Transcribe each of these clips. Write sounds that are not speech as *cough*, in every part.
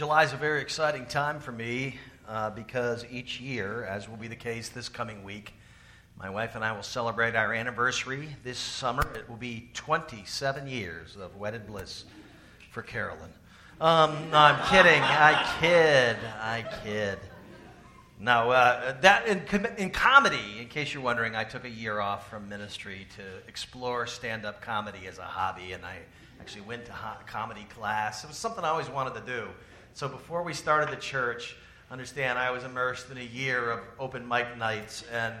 July is a very exciting time for me uh, because each year, as will be the case this coming week, my wife and I will celebrate our anniversary this summer. It will be 27 years of wedded bliss for Carolyn. Um, no, I'm kidding. I kid. I kid. No, uh, that in, com- in comedy, in case you're wondering, I took a year off from ministry to explore stand-up comedy as a hobby, and I actually went to ho- comedy class. It was something I always wanted to do. So before we started the church, understand I was immersed in a year of open mic nights and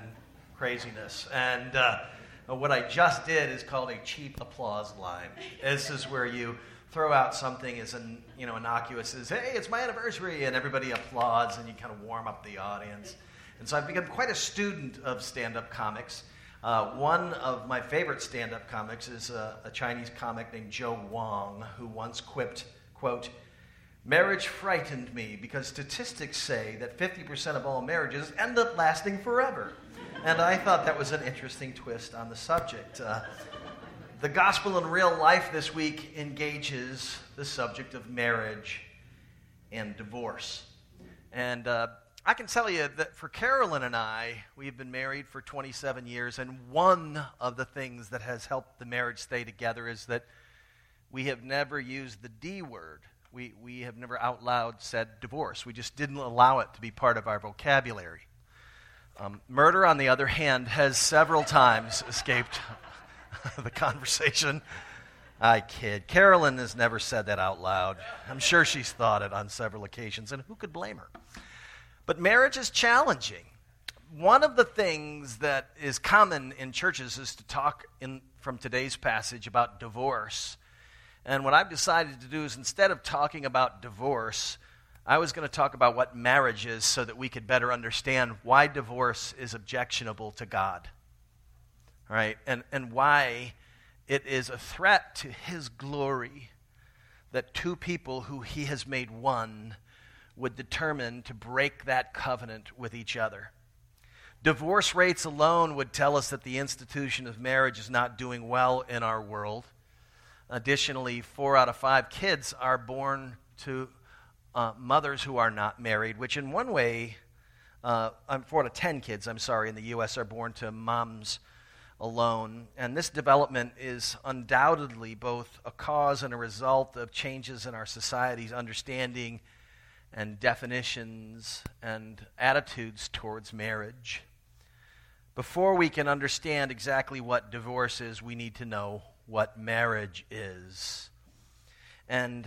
craziness. And uh, what I just did is called a cheap applause line. This is where you throw out something as an, you know, innocuous as, hey, it's my anniversary, and everybody applauds, and you kind of warm up the audience. And so I've become quite a student of stand-up comics. Uh, one of my favorite stand-up comics is a, a Chinese comic named Joe Wong, who once quipped, quote, Marriage frightened me because statistics say that 50% of all marriages end up lasting forever. And I thought that was an interesting twist on the subject. Uh, the gospel in real life this week engages the subject of marriage and divorce. And uh, I can tell you that for Carolyn and I, we've been married for 27 years, and one of the things that has helped the marriage stay together is that we have never used the D word we, we have never out loud said divorce. We just didn't allow it to be part of our vocabulary. Um, murder, on the other hand, has several times *laughs* escaped *laughs* the conversation. I kid. Carolyn has never said that out loud. I'm sure she's thought it on several occasions, and who could blame her? But marriage is challenging. One of the things that is common in churches is to talk in, from today's passage about divorce and what I've decided to do is instead of talking about divorce, I was going to talk about what marriage is so that we could better understand why divorce is objectionable to God. Right? And, and why it is a threat to His glory that two people who He has made one would determine to break that covenant with each other. Divorce rates alone would tell us that the institution of marriage is not doing well in our world. Additionally, four out of five kids are born to uh, mothers who are not married, which in one way, uh, four out of ten kids, I'm sorry, in the U.S. are born to moms alone. And this development is undoubtedly both a cause and a result of changes in our society's understanding and definitions and attitudes towards marriage. Before we can understand exactly what divorce is, we need to know what marriage is. And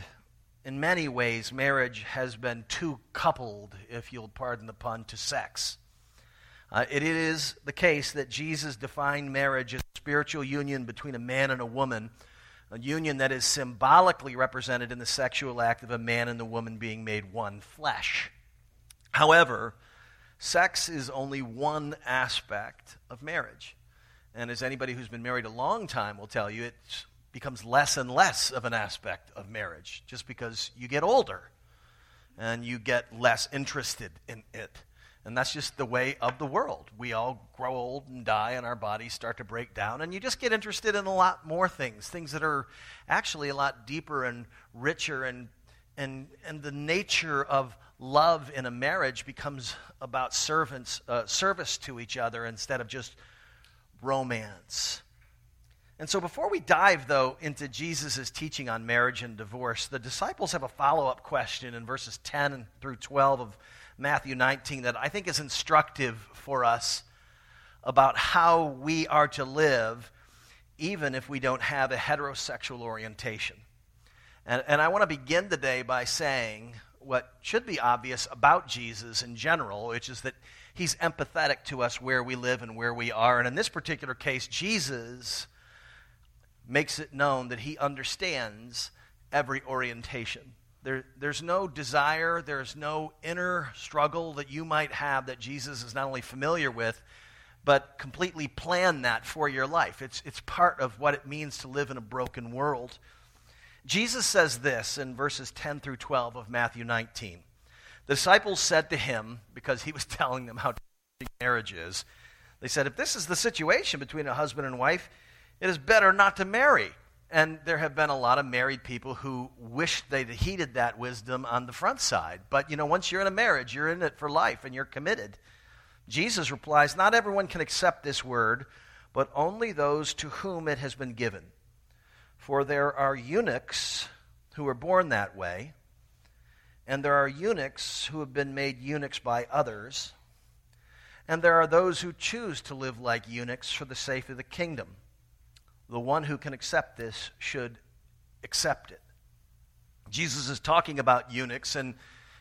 in many ways, marriage has been too coupled, if you'll pardon the pun, to sex. Uh, it is the case that Jesus defined marriage as a spiritual union between a man and a woman, a union that is symbolically represented in the sexual act of a man and the woman being made one flesh. However, sex is only one aspect of marriage. And as anybody who's been married a long time will tell you, it becomes less and less of an aspect of marriage just because you get older and you get less interested in it. And that's just the way of the world. We all grow old and die, and our bodies start to break down, and you just get interested in a lot more things, things that are actually a lot deeper and richer, and, and, and the nature of love in a marriage becomes about servants, uh, service to each other instead of just romance. And so, before we dive, though, into Jesus' teaching on marriage and divorce, the disciples have a follow up question in verses 10 through 12 of Matthew 19 that I think is instructive for us about how we are to live, even if we don't have a heterosexual orientation. And, and I want to begin today by saying what should be obvious about Jesus in general, which is that he's empathetic to us where we live and where we are. And in this particular case, Jesus makes it known that he understands every orientation. There, there's no desire, there's no inner struggle that you might have that Jesus is not only familiar with, but completely plan that for your life. It's, it's part of what it means to live in a broken world. Jesus says this in verses 10 through 12 of Matthew 19. The disciples said to him, because he was *laughs* telling them how marriage is, they said, If this is the situation between a husband and wife, it is better not to marry. And there have been a lot of married people who wish they'd heeded that wisdom on the front side. But, you know, once you're in a marriage, you're in it for life and you're committed. Jesus replies, Not everyone can accept this word, but only those to whom it has been given. For there are eunuchs who are born that way, and there are eunuchs who have been made eunuchs by others, and there are those who choose to live like eunuchs for the sake of the kingdom. The one who can accept this should accept it. Jesus is talking about eunuchs, and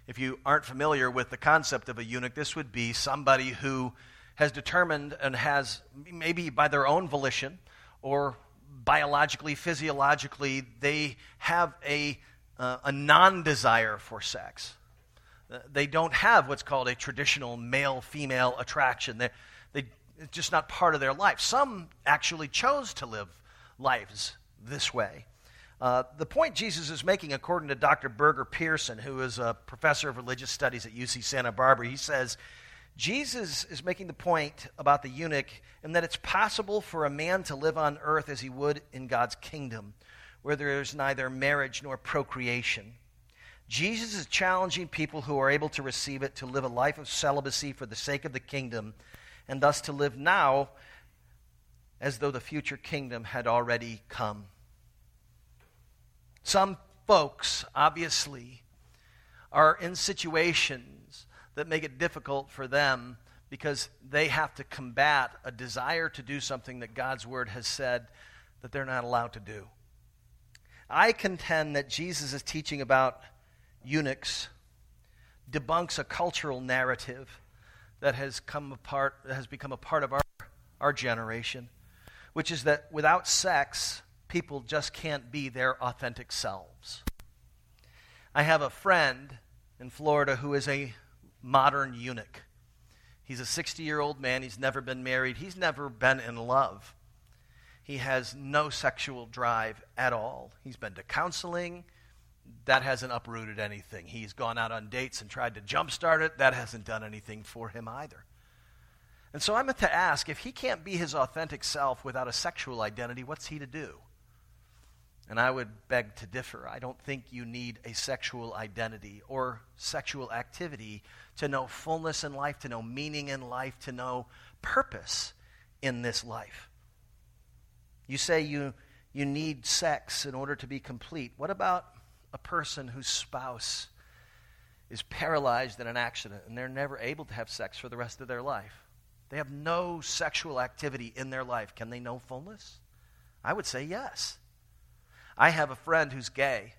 if you aren't familiar with the concept of a eunuch, this would be somebody who has determined and has, maybe by their own volition or biologically, physiologically, they have a, uh, a non desire for sex. Uh, they don't have what's called a traditional male female attraction. They, they, it's just not part of their life. Some actually chose to live lives this way. Uh, the point Jesus is making, according to Dr. Birger Pearson, who is a professor of religious studies at UC Santa Barbara, he says, Jesus is making the point about the eunuch in that it's possible for a man to live on earth as he would in God's kingdom, where there is neither marriage nor procreation. Jesus is challenging people who are able to receive it to live a life of celibacy for the sake of the kingdom, and thus to live now as though the future kingdom had already come. Some folks, obviously, are in situations that make it difficult for them because they have to combat a desire to do something that God's word has said that they're not allowed to do. I contend that Jesus is teaching about eunuchs debunks a cultural narrative that has come apart has become a part of our, our generation, which is that without sex, people just can't be their authentic selves. I have a friend in Florida who is a modern eunuch. He's a 60 year old man. He's never been married. He's never been in love. He has no sexual drive at all. He's been to counseling. That hasn't uprooted anything. He's gone out on dates and tried to jumpstart it. That hasn't done anything for him either. And so I'm to ask if he can't be his authentic self without a sexual identity, what's he to do? And I would beg to differ. I don't think you need a sexual identity or sexual activity to know fullness in life, to know meaning in life, to know purpose in this life. You say you, you need sex in order to be complete. What about a person whose spouse is paralyzed in an accident and they're never able to have sex for the rest of their life? They have no sexual activity in their life. Can they know fullness? I would say yes. I have a friend who's gay,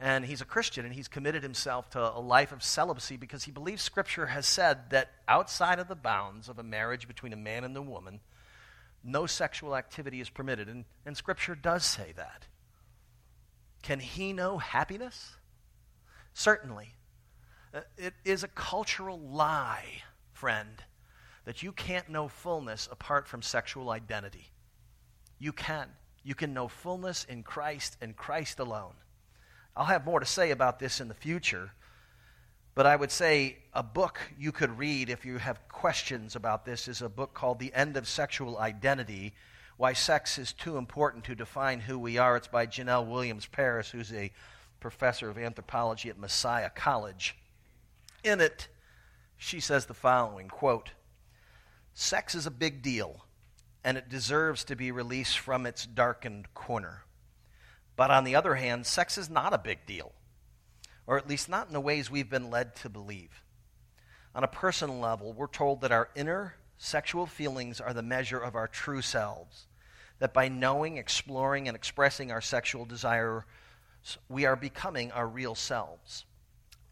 and he's a Christian, and he's committed himself to a life of celibacy because he believes Scripture has said that outside of the bounds of a marriage between a man and a woman, no sexual activity is permitted. And, and Scripture does say that. Can he know happiness? Certainly. Uh, it is a cultural lie, friend, that you can't know fullness apart from sexual identity. You can. You can know fullness in Christ and Christ alone. I'll have more to say about this in the future, but I would say a book you could read if you have questions about this is a book called The End of Sexual Identity Why Sex is Too Important to Define Who We Are. It's by Jenell Williams Paris, who's a professor of anthropology at Messiah College. In it, she says the following quote, Sex is a big deal and it deserves to be released from its darkened corner. But on the other hand, sex is not a big deal, or at least not in the ways we've been led to believe. On a personal level, we're told that our inner sexual feelings are the measure of our true selves, that by knowing, exploring, and expressing our sexual desire, we are becoming our real selves.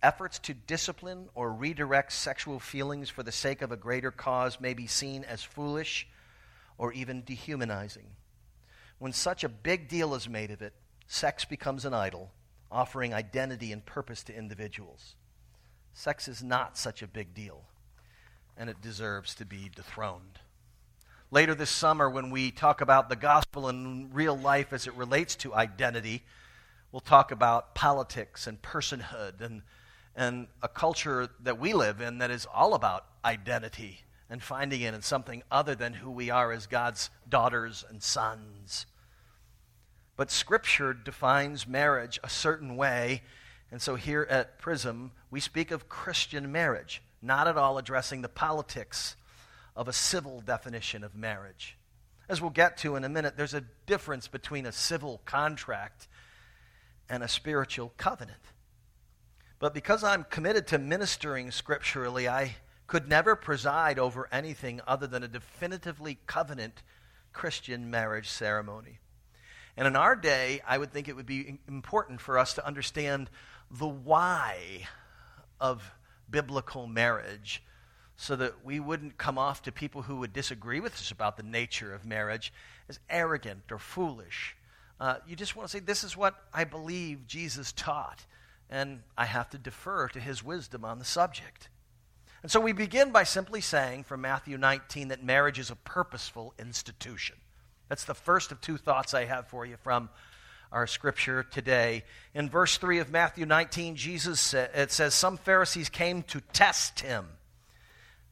Efforts to discipline or redirect sexual feelings for the sake of a greater cause may be seen as foolish or even dehumanizing. When such a big deal is made of it, sex becomes an idol, offering identity and purpose to individuals. Sex is not such a big deal, and it deserves to be dethroned. Later this summer, when we talk about the gospel and real life as it relates to identity, we'll talk about politics and personhood and, and a culture that we live in that is all about identity and finding it in something other than who we are as God's daughters and sons. But Scripture defines marriage a certain way. And so here at Prism, we speak of Christian marriage, not at all addressing the politics of a civil definition of marriage. As we'll get to in a minute, there's a difference between a civil contract and a spiritual covenant. But because I'm committed to ministering scripturally, I could never preside over anything other than a definitively covenant Christian marriage ceremony. And in our day, I would think it would be important for us to understand the why of biblical marriage so that we wouldn't come off to people who would disagree with us about the nature of marriage as arrogant or foolish. Uh, you just want to say, This is what I believe Jesus taught, and I have to defer to his wisdom on the subject. And so we begin by simply saying from Matthew 19 that marriage is a purposeful institution. That's the first of two thoughts I have for you from our scripture today. In verse 3 of Matthew 19, Jesus said, it says, Some Pharisees came to test him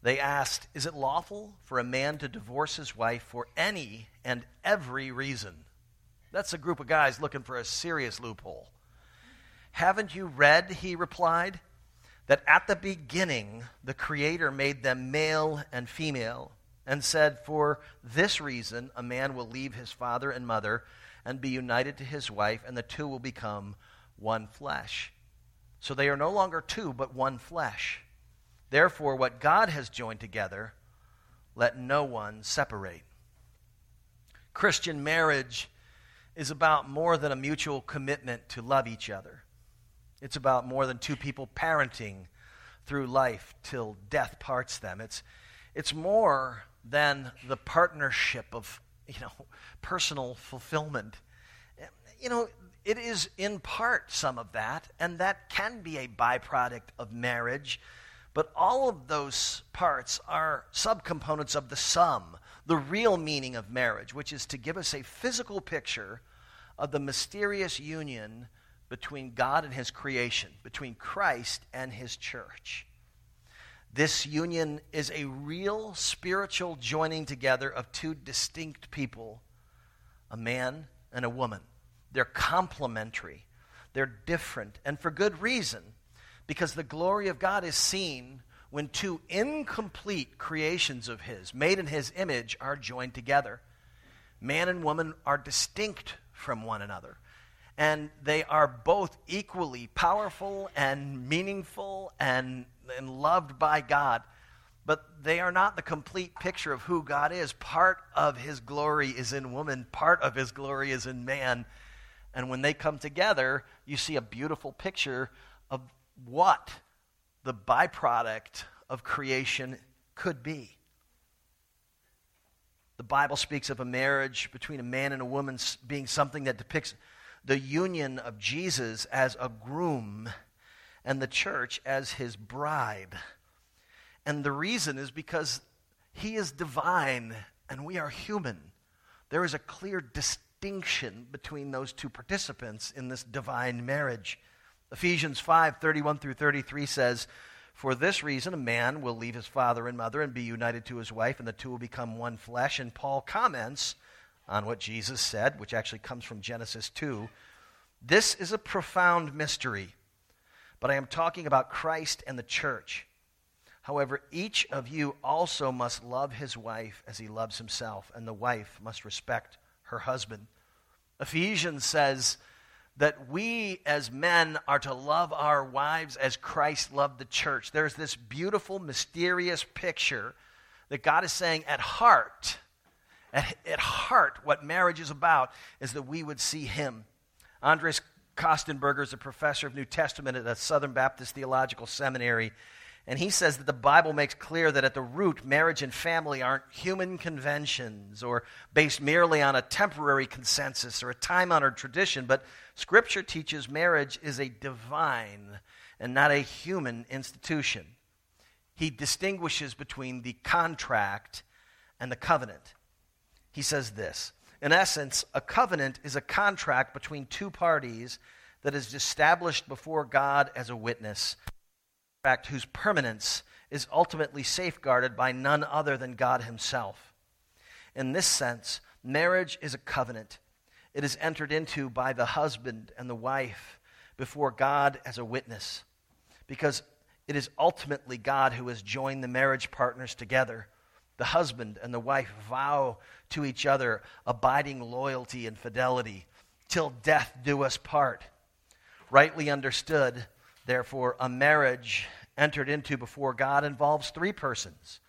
they asked, Is it lawful for a man to divorce his wife for any and every reason? That's a group of guys looking for a serious loophole. Haven't you read, he replied, that at the beginning the Creator made them male and female, and said, For this reason a man will leave his father and mother and be united to his wife, and the two will become one flesh. So they are no longer two, but one flesh. Therefore, what God has joined together, let no one separate. Christian marriage is about more than a mutual commitment to love each other. It's about more than two people parenting through life till death parts them. It's, it's more than the partnership of you know, personal fulfillment. You know, it is in part some of that, and that can be a byproduct of marriage but all of those parts are subcomponents of the sum, the real meaning of marriage, which is to give us a physical picture of the mysterious union between God and His creation, between Christ and His church. This union is a real spiritual joining together of two distinct people, a man and a woman. They're complementary, they're different, and for good reason because the glory of God is seen when two incomplete creations of His, made in His image, are joined together. Man and woman are distinct from one another, and they are both equally powerful and meaningful and, and loved by God. But they are not the complete picture of who God is. Part of His glory is in woman, part of His glory is in man. And when they come together, you see a beautiful picture of what the byproduct of creation could be. The Bible speaks of a marriage between a man and a woman being something that depicts the union of Jesus as a groom and the church as his bride. And the reason is because he is divine and we are human. There is a clear distinction between those two participants in this divine marriage. Ephesians 5 31 through 33 says, For this reason, a man will leave his father and mother and be united to his wife, and the two will become one flesh. And Paul comments on what Jesus said, which actually comes from Genesis 2. This is a profound mystery, but I am talking about Christ and the church. However, each of you also must love his wife as he loves himself, and the wife must respect her husband. Ephesians says, that we as men are to love our wives as Christ loved the church. There's this beautiful, mysterious picture that God is saying at heart, at, at heart, what marriage is about is that we would see Him. Andreas Kostenberger is a professor of New Testament at the Southern Baptist Theological Seminary. And he says that the Bible makes clear that at the root, marriage and family aren't human conventions or based merely on a temporary consensus or a time honored tradition, but Scripture teaches marriage is a divine and not a human institution. He distinguishes between the contract and the covenant. He says this In essence, a covenant is a contract between two parties that is established before God as a witness, fact whose permanence is ultimately safeguarded by none other than God Himself. In this sense, marriage is a covenant it is entered into by the husband and the wife before God as a witness. Because it is ultimately God who has joined the marriage partners together. The husband and the wife vow to each other abiding loyalty and fidelity till death do us part. Rightly understood, therefore, a marriage entered into before God involves three persons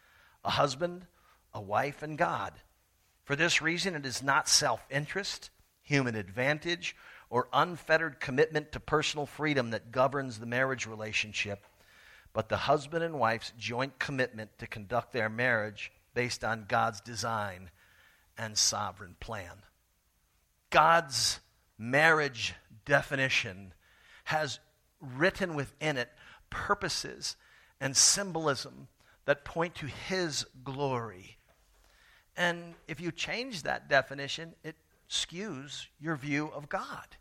a husband, a wife, and God. For this reason, it is not self interest, human advantage, or unfettered commitment to personal freedom that governs the marriage relationship, but the husband and wife's joint commitment to conduct their marriage based on God's design and sovereign plan. God's marriage definition has written within it purposes and symbolism that point to His glory. And if you change that definition, it skews your view of God.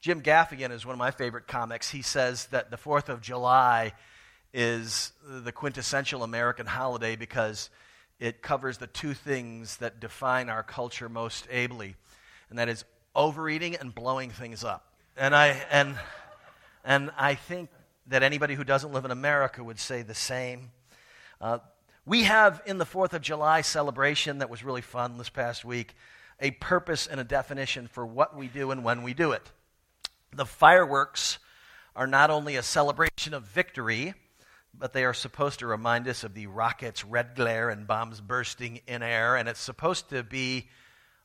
Jim Gaffigan is one of my favorite comics. He says that the 4th of July is the quintessential American holiday because it covers the two things that define our culture most ably, and that is overeating and blowing things up. And I, and, and I think that anybody who doesn't live in America would say the same. Uh, we have in the 4th of July celebration that was really fun this past week a purpose and a definition for what we do and when we do it. The fireworks are not only a celebration of victory, but they are supposed to remind us of the rocket's red glare and bombs bursting in air, and it's supposed to be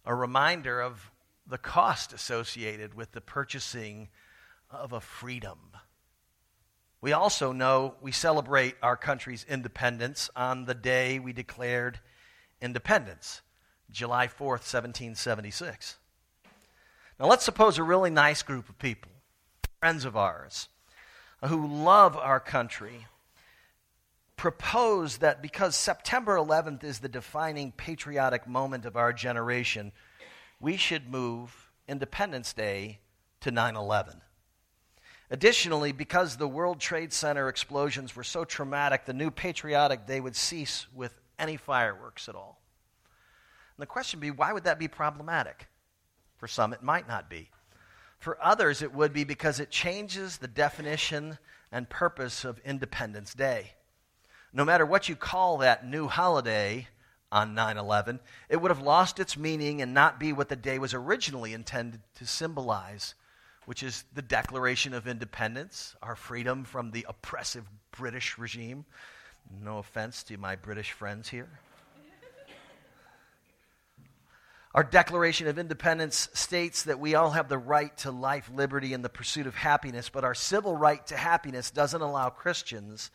a reminder of the cost associated with the purchasing of a freedom. We also know we celebrate our country's independence on the day we declared independence, July 4th, 1776. Now, let's suppose a really nice group of people, friends of ours, who love our country, propose that because September 11th is the defining patriotic moment of our generation, we should move Independence Day to 9 11. Additionally, because the World Trade Center explosions were so traumatic, the new patriotic day would cease with any fireworks at all. And the question would be why would that be problematic? For some, it might not be. For others, it would be because it changes the definition and purpose of Independence Day. No matter what you call that new holiday, on 9 11, it would have lost its meaning and not be what the day was originally intended to symbolize, which is the Declaration of Independence, our freedom from the oppressive British regime. No offense to my British friends here. Our Declaration of Independence states that we all have the right to life, liberty, and the pursuit of happiness, but our civil right to happiness doesn't allow Christians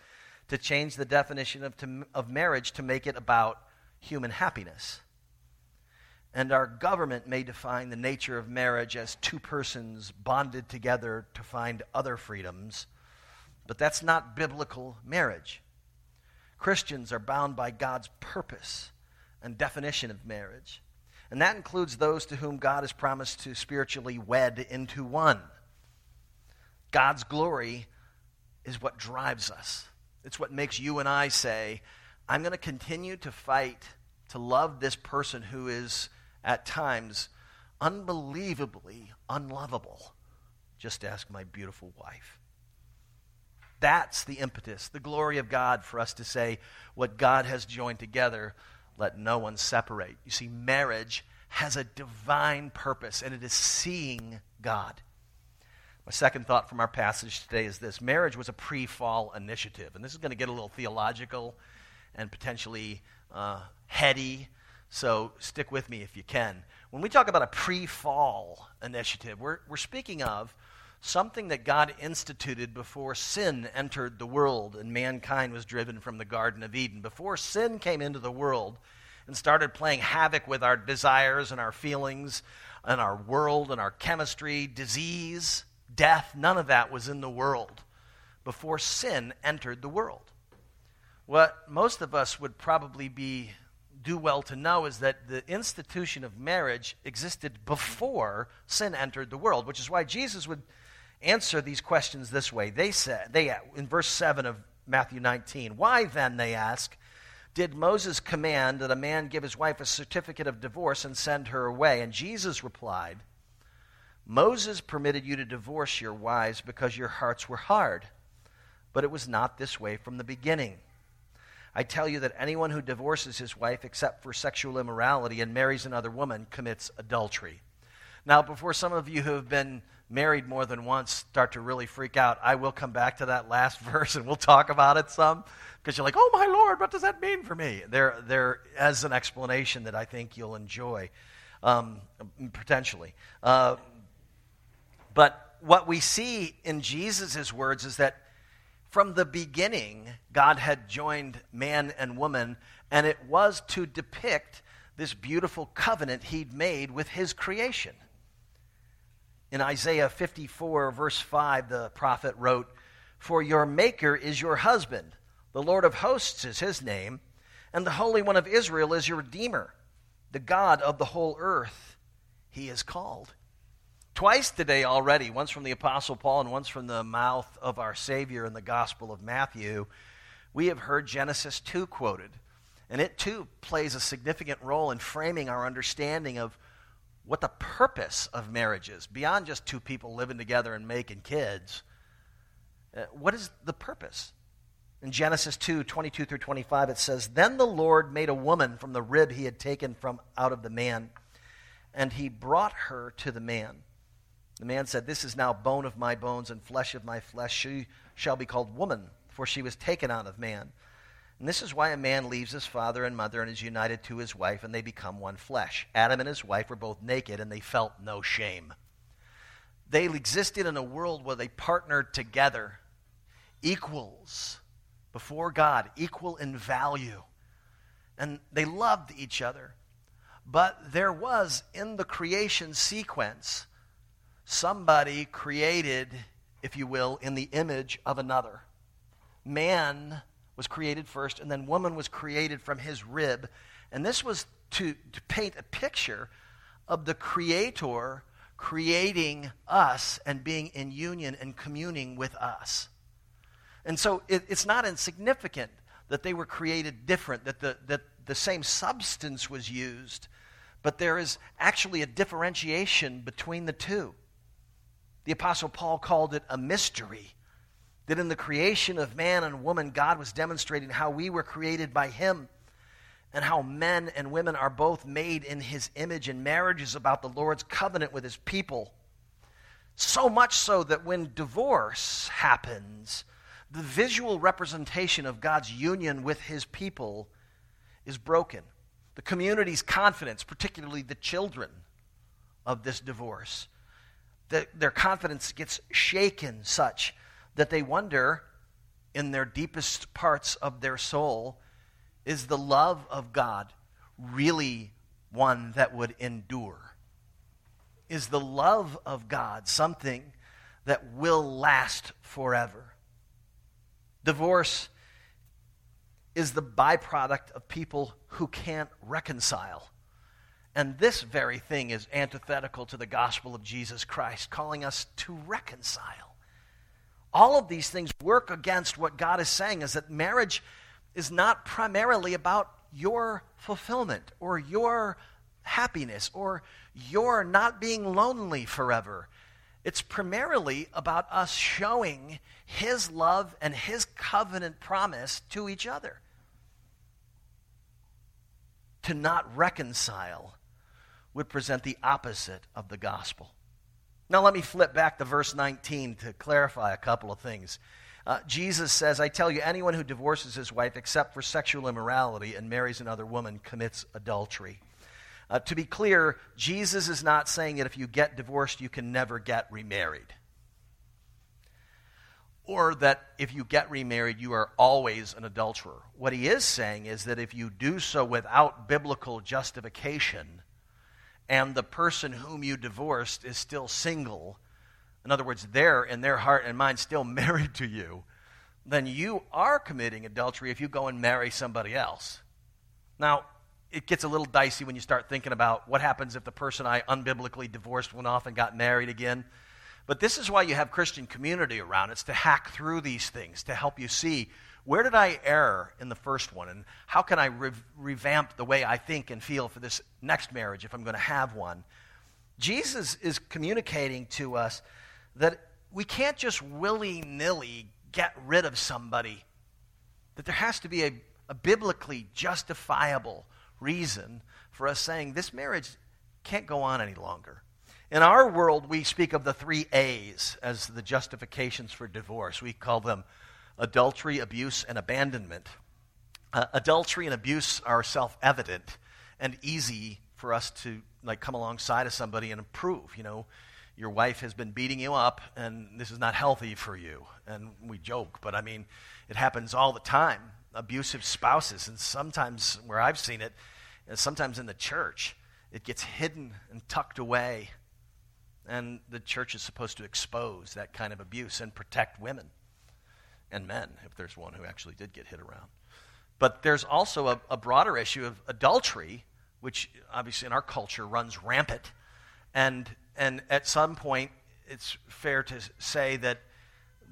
to change the definition of, to, of marriage to make it about human happiness. And our government may define the nature of marriage as two persons bonded together to find other freedoms, but that's not biblical marriage. Christians are bound by God's purpose and definition of marriage. And that includes those to whom God has promised to spiritually wed into one. God's glory is what drives us. It's what makes you and I say, I'm going to continue to fight to love this person who is at times unbelievably unlovable. Just ask my beautiful wife. That's the impetus, the glory of God for us to say, what God has joined together, let no one separate. You see, marriage has a divine purpose, and it is seeing God. My second thought from our passage today is this marriage was a pre fall initiative. And this is going to get a little theological and potentially uh, heady, so stick with me if you can. When we talk about a pre fall initiative, we're, we're speaking of something that God instituted before sin entered the world and mankind was driven from the Garden of Eden. Before sin came into the world and started playing havoc with our desires and our feelings and our world and our chemistry, disease, death, none of that was in the world before sin entered the world. What most of us would probably be do well to know is that the institution of marriage existed before sin entered the world, which is why Jesus would answer these questions this way. They said, they in verse 7 of Matthew 19, why then they ask, did Moses command that a man give his wife a certificate of divorce and send her away? And Jesus replied, Moses permitted you to divorce your wives because your hearts were hard, but it was not this way from the beginning. I tell you that anyone who divorces his wife except for sexual immorality and marries another woman commits adultery. Now, before some of you who have been married more than once start to really freak out, I will come back to that last *laughs* verse and we'll talk about it some because you're like, oh my Lord, what does that mean for me? There, there is an explanation that I think you'll enjoy um, potentially. Uh, but what we see in Jesus' words is that from the beginning, God had joined man and woman, and it was to depict this beautiful covenant he'd made with his creation. In Isaiah 54, verse 5, the prophet wrote, For your Maker is your husband, the Lord of hosts is his name, and the Holy One of Israel is your Redeemer, the God of the whole earth, he is called. Twice today already, once from the Apostle Paul and once from the mouth of our Savior in the Gospel of Matthew, we have heard Genesis 2 quoted. And it too plays a significant role in framing our understanding of what the purpose of marriage is, beyond just two people living together and making kids. Uh, what is the purpose? In Genesis 2 22 through 25, it says, Then the Lord made a woman from the rib he had taken from out of the man, and he brought her to the man. The man said, This is now bone of my bones and flesh of my flesh. She shall be called woman, for she was taken out of man. And this is why a man leaves his father and mother and is united to his wife, and they become one flesh. Adam and his wife were both naked, and they felt no shame. They existed in a world where they partnered together, equals before God, equal in value. And they loved each other. But there was, in the creation sequence, somebody created, if you will, in the image of another. Man was created first, and then woman was created from his rib. And this was to, to paint a picture of the Creator creating us and being in union and communing with us. And so it, it's not insignificant that they were created different, that the, that the same substance was used, but there is actually a differentiation between the two. The Apostle Paul called it a mystery. That in the creation of man and woman, God was demonstrating how we were created by Him and how men and women are both made in His image, and marriage is about the Lord's covenant with His people. So much so that when divorce happens, the visual representation of God's union with His people is broken. The community's confidence, particularly the children of this divorce, their confidence gets shaken such that they wonder in their deepest parts of their soul is the love of God really one that would endure? Is the love of God something that will last forever? Divorce is the byproduct of people who can't reconcile. And this very thing is antithetical to the gospel of Jesus Christ, calling us to reconcile. All of these things work against what God is saying is that marriage is not primarily about your fulfillment or your happiness or your not being lonely forever. It's primarily about us showing His love and His covenant promise to each other. To not reconcile would present the opposite of the gospel. Now, let me flip back to verse 19 to clarify a couple of things. Uh, Jesus says, I tell you, anyone who divorces his wife except for sexual immorality and marries another woman commits adultery. Uh, to be clear, Jesus is not saying that if you get divorced, you can never get remarried. Or that if you get remarried, you are always an adulterer. What he is saying is that if you do so without biblical justification, and the person whom you divorced is still single, in other words, they're in their heart and mind still *laughs* married to you, then you are committing adultery if you go and marry somebody else. Now, it gets a little dicey when you start thinking about what happens if the person I unbiblically divorced went off and got married again. But this is why you have Christian community around. It's to hack through these things, to help you see where did I err in the first one, and how can I re- revamp the way I think and feel for this next marriage if I'm going to have one. Jesus is communicating to us that we can't just willy nilly get rid of somebody, that there has to be a, a biblically justifiable reason for us saying this marriage can't go on any longer. In our world, we speak of the three A's as the justifications for divorce. We call them adultery, abuse, and abandonment. Uh, adultery and abuse are self evident and easy for us to like come alongside of somebody and improve. You know, your wife has been beating you up, and this is not healthy for you. And we joke, but I mean, it happens all the time. Abusive spouses, and sometimes where I've seen it, and sometimes in the church, it gets hidden and tucked away and the church is supposed to expose that kind of abuse and protect women and men, if there's one who actually did get hit around. But there's also a, a broader issue of adultery, which obviously in our culture runs rampant. And, and at some point, it's fair to say that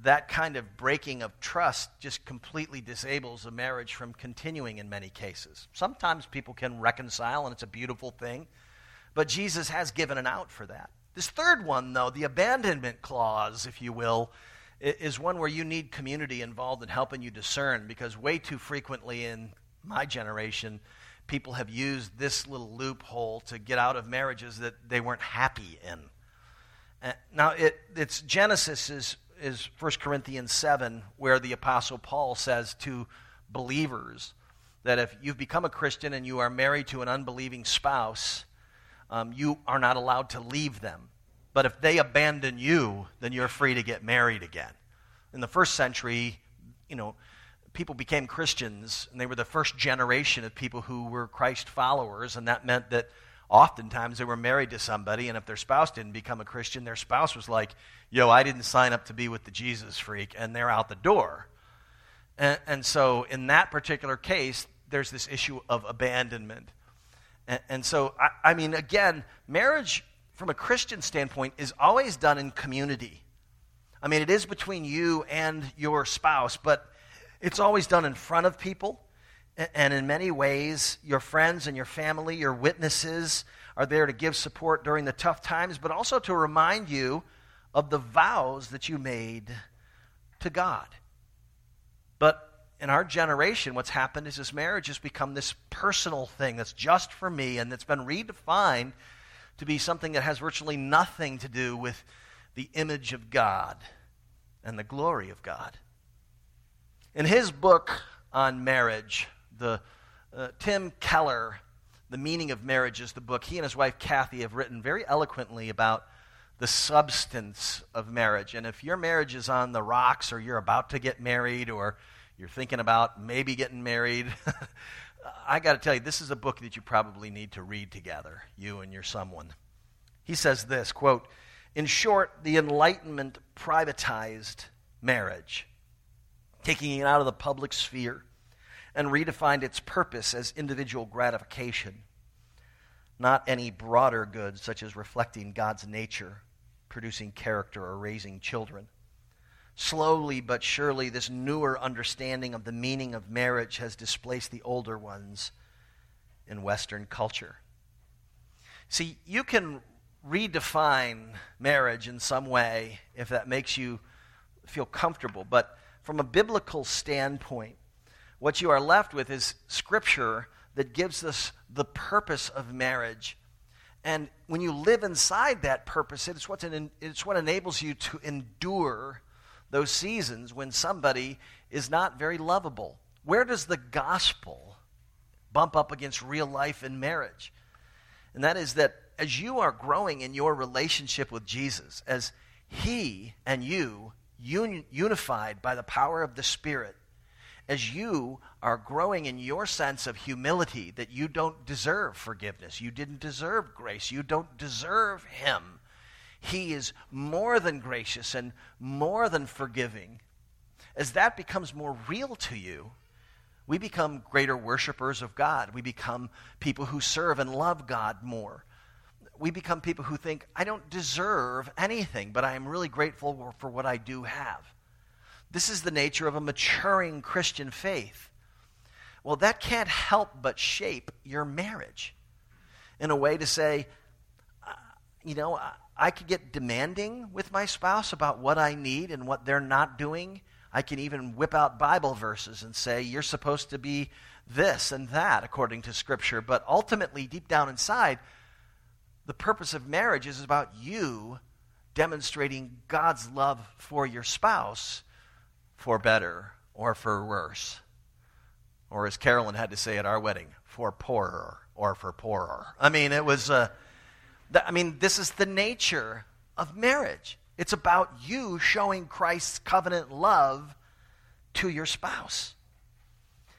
that kind of breaking of trust just completely disables a marriage from continuing in many cases. Sometimes people can reconcile, and it's a beautiful thing, but Jesus has given an out for that. This third one, though, the abandonment clause, if you will, is one where you need community involved in helping you discern because way too frequently in my generation, people have used this little loophole to get out of marriages that they weren't happy in. now, it, it's Genesis is, is 1 Corinthians 7, where the Apostle Paul says to believers that if you've become a Christian and you are married to an unbelieving spouse, um, you are not allowed to leave them. But if they abandon you, then you're free to get married again. In the first century, you know, people became Christians, and they were the first generation of people who were Christ followers, and that meant that oftentimes they were married to somebody, and if their spouse didn't become a Christian, their spouse was like, Yo, I didn't sign up to be with the Jesus freak, and they're out the door. And, and so, in that particular case, there's this issue of abandonment. And, and so, I, I mean, again, marriage from a Christian standpoint is always done in community. I mean, it is between you and your spouse, but it's always done in front of people. And in many ways, your friends and your family, your witnesses, are there to give support during the tough times, but also to remind you of the vows that you made to God. But in our generation, what's happened is this marriage has become this personal thing that's just for me and that's been redefined to be something that has virtually nothing to do with the image of God and the glory of God. In his book on marriage, the, uh, Tim Keller, The Meaning of Marriage is the book, he and his wife Kathy have written very eloquently about the substance of marriage. And if your marriage is on the rocks or you're about to get married or you're thinking about maybe getting married, *laughs* I got to tell you, this is a book that you probably need to read together, you and your someone. He says this quote, In short, the Enlightenment privatized marriage, taking it out of the public sphere, and redefined its purpose as individual gratification, not any broader good such as reflecting God's nature, producing character, or raising children. Slowly but surely, this newer understanding of the meaning of marriage has displaced the older ones in Western culture. See, you can redefine marriage in some way if that makes you feel comfortable, but from a biblical standpoint, what you are left with is scripture that gives us the purpose of marriage. And when you live inside that purpose, it's, what's an, it's what enables you to endure those seasons when somebody is not very lovable. Where does the gospel bump up against real life in marriage? And that is that as you are growing in your relationship with Jesus, as He and you un- unified by the power of the Spirit, as you are growing in your sense of humility that you don't deserve forgiveness, you didn't deserve grace, you don't deserve Him he is more than gracious and more than forgiving. As that becomes more real to you, we become greater worshipers of God. We become people who serve and love God more. we become people who think, I don't deserve anything, but I am really grateful for what I do have. This is the nature of a maturing Christian faith. Well, that can't help but shape your marriage in a way to say, you know, I could get demanding with my spouse about what I need and what they're not doing. I can even whip out Bible verses and say, you're supposed to be this and that according to Scripture. But ultimately, deep down inside, the purpose of marriage is about you demonstrating God's love for your spouse for better or for worse. Or as Carolyn had to say at our wedding, for poorer or for poorer. I mean, it was, uh, I mean, this is the nature of marriage. It's about you showing Christ's covenant love to your spouse.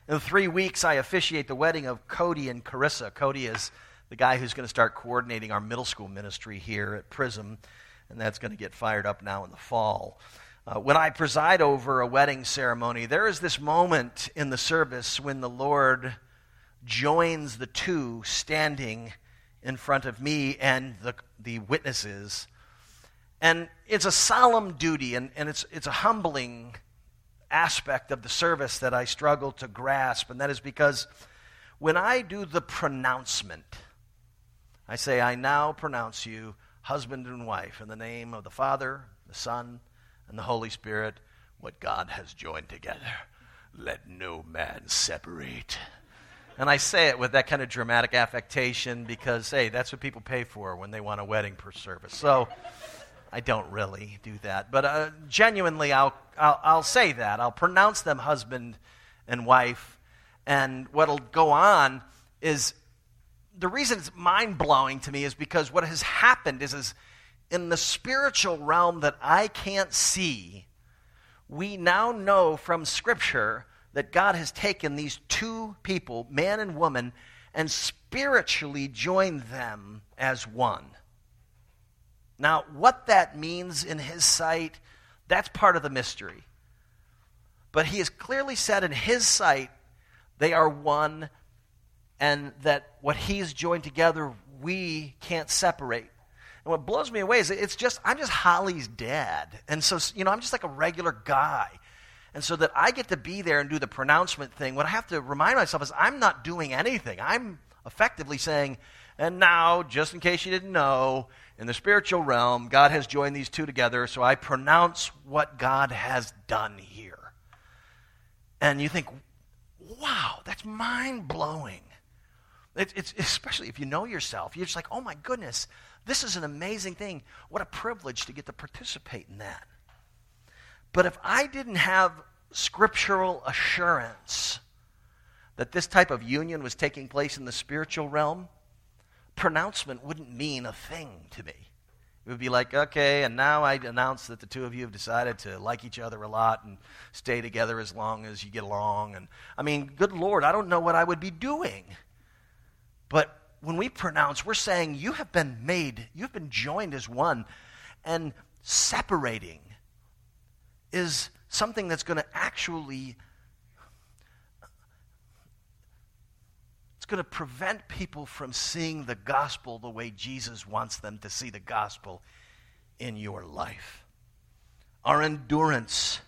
In three weeks, I officiate the wedding of Cody and Carissa. Cody is the guy who's going to start coordinating our middle school ministry here at Prism, and that's going to get fired up now in the fall. Uh, when I preside over a wedding ceremony, there is this moment in the service when the Lord joins the two standing in front of me and the, the witnesses. And it's a solemn duty, and, and it's, it's a humbling aspect of the service that I struggle to grasp, and that is because when I do the pronouncement, I say, I now pronounce you husband and wife in the name of the Father, the Son, and the Holy Spirit, what God has joined together. Let no man separate. And I say it with that kind of dramatic affectation because, hey, that's what people pay for when they want a wedding per service. So I don't really do that. But uh, genuinely, I'll, I'll, I'll say that. I'll pronounce them husband and wife. And what'll go on is the reason it's mind blowing to me is because what has happened is, is in the spiritual realm that I can't see, we now know from Scripture that God has taken these two people, man and woman, and spiritually joined them as one. Now, what that means in his sight, that's part of the mystery. But he has clearly said in his sight, they are one, and that what he's joined together, we can't separate. And what blows me away is it's just, I'm just Holly's dad. And so, you know, I'm just like a regular guy. And so that I get to be there and do the pronouncement thing, what I have to remind myself is I'm not doing anything. I'm effectively saying, and now, just in case you didn't know, in the spiritual realm, God has joined these two together, so I pronounce what God has done here. And you think, wow, that's mind blowing. It's, it's, especially if you know yourself. You're just like, oh my goodness, this is an amazing thing. What a privilege to get to participate in that. But if I didn't have scriptural assurance that this type of union was taking place in the spiritual realm, pronouncement wouldn't mean a thing to me. It would be like, okay, and now I announce that the two of you have decided to like each other a lot and stay together as long as you get along. And I mean, good Lord, I don't know what I would be doing. But when we pronounce, we're saying you have been made, you've been joined as one. And separating is something that's going to actually it's going to prevent people from seeing the gospel the way Jesus wants them to see the gospel in your life. Our endurance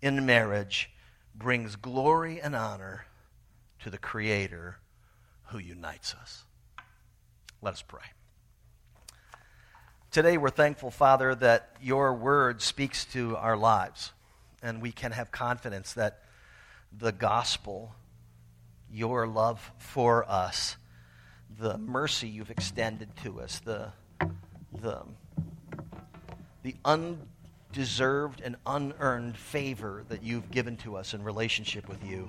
in marriage brings glory and honor to the Creator who unites us. Let us pray. Today, we're thankful, Father, that your word speaks to our lives, and we can have confidence that the gospel your love for us, the mercy you've extended to us, the, the, the undeserved and unearned favor that you've given to us in relationship with you,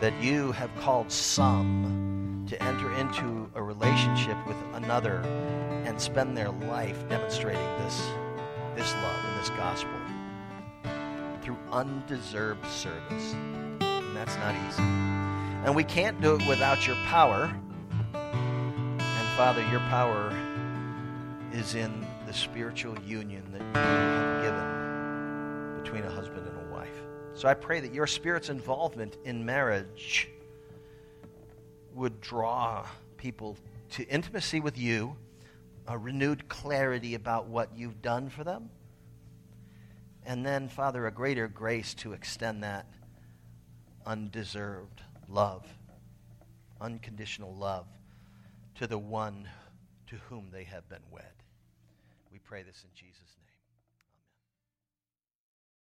that you have called some to enter into a relationship with another and spend their life demonstrating this, this love and this gospel through undeserved service. And that's not easy. And we can't do it without your power. And Father, your power is in the spiritual union that you have given between a husband and a wife. So I pray that your Spirit's involvement in marriage would draw people to intimacy with you a renewed clarity about what you've done for them. And then, Father, a greater grace to extend that undeserved love, unconditional love to the one to whom they have been wed. We pray this in Jesus' name.